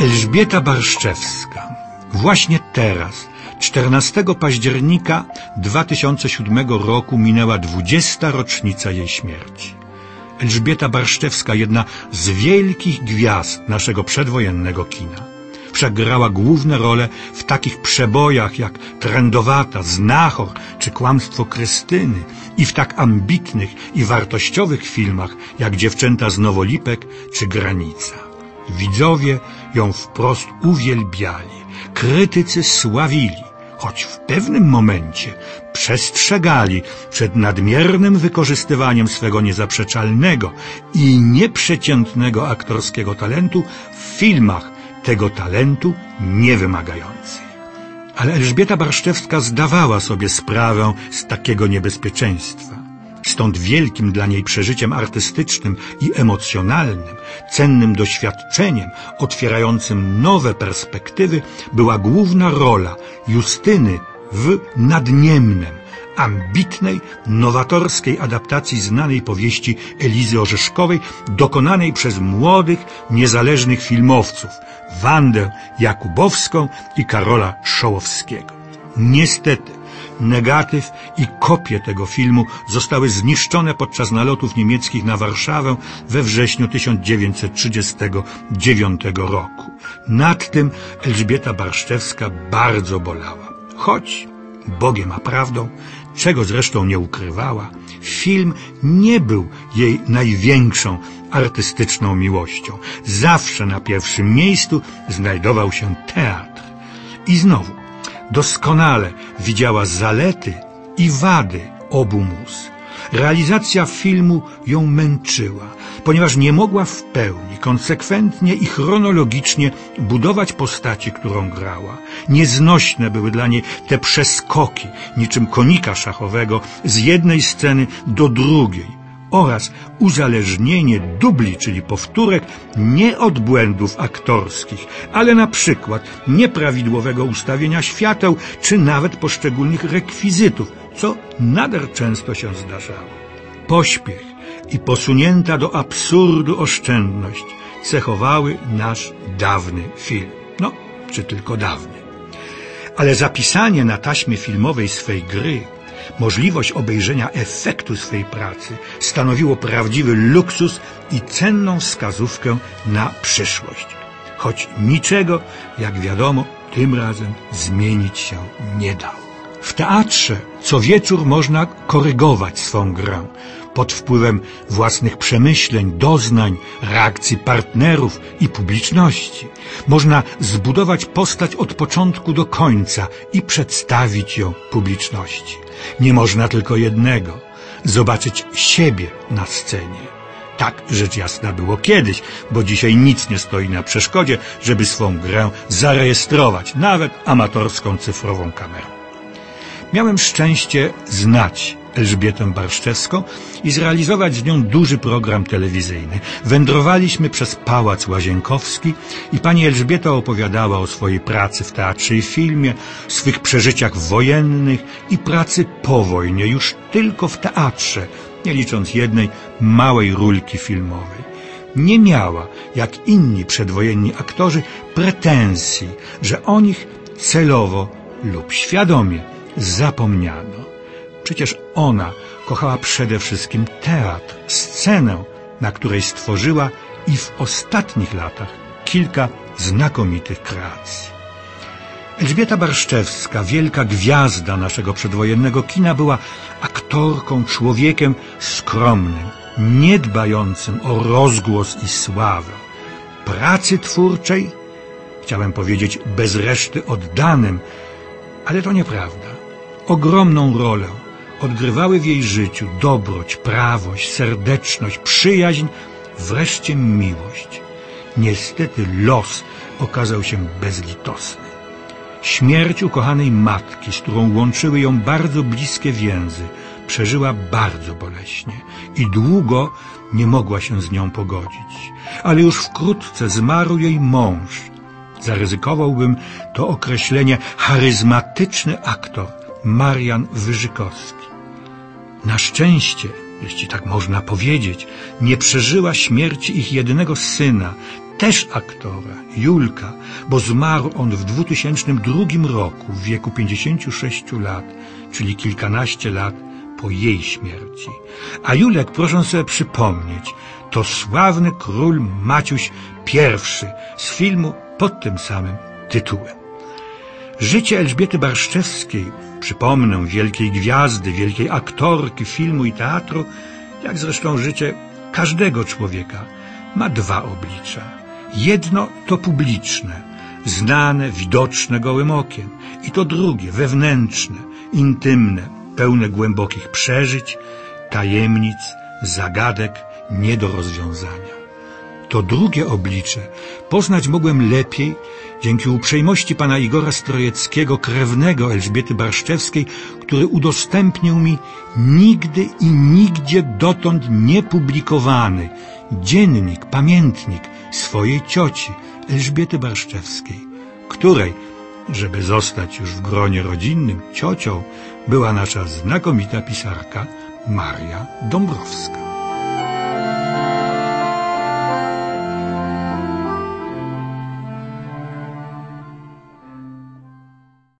Elżbieta Barszczewska. Właśnie teraz, 14 października 2007 roku minęła 20. rocznica jej śmierci. Elżbieta Barszczewska, jedna z wielkich gwiazd naszego przedwojennego kina. Wszak grała główne role w takich przebojach jak Trendowata, Znachor czy Kłamstwo Krystyny i w tak ambitnych i wartościowych filmach jak Dziewczęta z Nowolipek czy Granica. Widzowie ją wprost uwielbiali, krytycy sławili, choć w pewnym momencie przestrzegali przed nadmiernym wykorzystywaniem swego niezaprzeczalnego i nieprzeciętnego aktorskiego talentu w filmach tego talentu niewymagających. Ale Elżbieta Barszczewska zdawała sobie sprawę z takiego niebezpieczeństwa. Stąd wielkim dla niej przeżyciem artystycznym i emocjonalnym, cennym doświadczeniem, otwierającym nowe perspektywy, była główna rola Justyny w Nadniemnem, ambitnej, nowatorskiej adaptacji znanej powieści Elizy Orzeszkowej, dokonanej przez młodych, niezależnych filmowców Wandę Jakubowską i Karola Szołowskiego. Niestety, negatyw i kopie tego filmu zostały zniszczone podczas nalotów niemieckich na Warszawę we wrześniu 1939 roku. Nad tym Elżbieta Barszczewska bardzo bolała. Choć Bogiem a prawdą, czego zresztą nie ukrywała, film nie był jej największą artystyczną miłością. Zawsze na pierwszym miejscu znajdował się teatr. I znowu, doskonale widziała zalety i wady obu mus. Realizacja filmu ją męczyła, ponieważ nie mogła w pełni, konsekwentnie i chronologicznie budować postaci, którą grała. Nieznośne były dla niej te przeskoki, niczym konika szachowego, z jednej sceny do drugiej oraz uzależnienie dubli, czyli powtórek, nie od błędów aktorskich, ale na przykład nieprawidłowego ustawienia świateł, czy nawet poszczególnych rekwizytów, co nader często się zdarzało. Pośpiech i posunięta do absurdu oszczędność cechowały nasz dawny film. No, czy tylko dawny. Ale zapisanie na taśmie filmowej swej gry możliwość obejrzenia efektu swej pracy stanowiło prawdziwy luksus i cenną wskazówkę na przyszłość. Choć niczego, jak wiadomo, tym razem zmienić się nie dało. W teatrze co wieczór można korygować swą grę pod wpływem własnych przemyśleń, doznań, reakcji partnerów i publiczności. Można zbudować postać od początku do końca i przedstawić ją publiczności. Nie można tylko jednego zobaczyć siebie na scenie. Tak rzecz jasna było kiedyś, bo dzisiaj nic nie stoi na przeszkodzie, żeby swą grę zarejestrować, nawet amatorską cyfrową kamerą. Miałem szczęście znać Elżbietę Barszczewską i zrealizować z nią duży program telewizyjny. Wędrowaliśmy przez Pałac Łazienkowski i pani Elżbieta opowiadała o swojej pracy w teatrze i filmie, swych przeżyciach wojennych i pracy po wojnie, już tylko w teatrze, nie licząc jednej małej rulki filmowej. Nie miała, jak inni przedwojenni aktorzy, pretensji, że o nich celowo lub świadomie zapomniano. Przecież ona kochała przede wszystkim teatr, scenę, na której stworzyła i w ostatnich latach kilka znakomitych kreacji. Elżbieta Barszczewska, wielka gwiazda naszego przedwojennego kina, była aktorką, człowiekiem skromnym, niedbającym o rozgłos i sławę. Pracy twórczej, chciałem powiedzieć bez reszty oddanym, ale to nieprawda. Ogromną rolę odgrywały w jej życiu dobroć, prawość, serdeczność, przyjaźń, wreszcie miłość. Niestety los okazał się bezlitosny. Śmierć ukochanej matki, z którą łączyły ją bardzo bliskie więzy, przeżyła bardzo boleśnie i długo nie mogła się z nią pogodzić. Ale już wkrótce zmarł jej mąż. Zaryzykowałbym to określenie charyzmatyczny aktor Marian Wyżykowski. Na szczęście, jeśli tak można powiedzieć, nie przeżyła śmierci ich jedynego syna, też aktora, Julka, bo zmarł on w 2002 roku w wieku 56 lat, czyli kilkanaście lat po jej śmierci. A Julek, proszę sobie przypomnieć, to sławny król Maciuś I z filmu pod tym samym tytułem. Życie Elżbiety Barszczewskiej, przypomnę, wielkiej gwiazdy, wielkiej aktorki filmu i teatru, jak zresztą życie każdego człowieka, ma dwa oblicza. Jedno to publiczne, znane, widoczne gołym okiem, i to drugie, wewnętrzne, intymne, pełne głębokich przeżyć, tajemnic, zagadek nie do rozwiązania. To drugie oblicze poznać mogłem lepiej dzięki uprzejmości pana Igora Strojeckiego, krewnego Elżbiety Barszczewskiej, który udostępnił mi nigdy i nigdzie dotąd niepublikowany dziennik, pamiętnik swojej cioci Elżbiety Barszczewskiej, której, żeby zostać już w gronie rodzinnym ciocią, była nasza znakomita pisarka Maria Dąbrowska.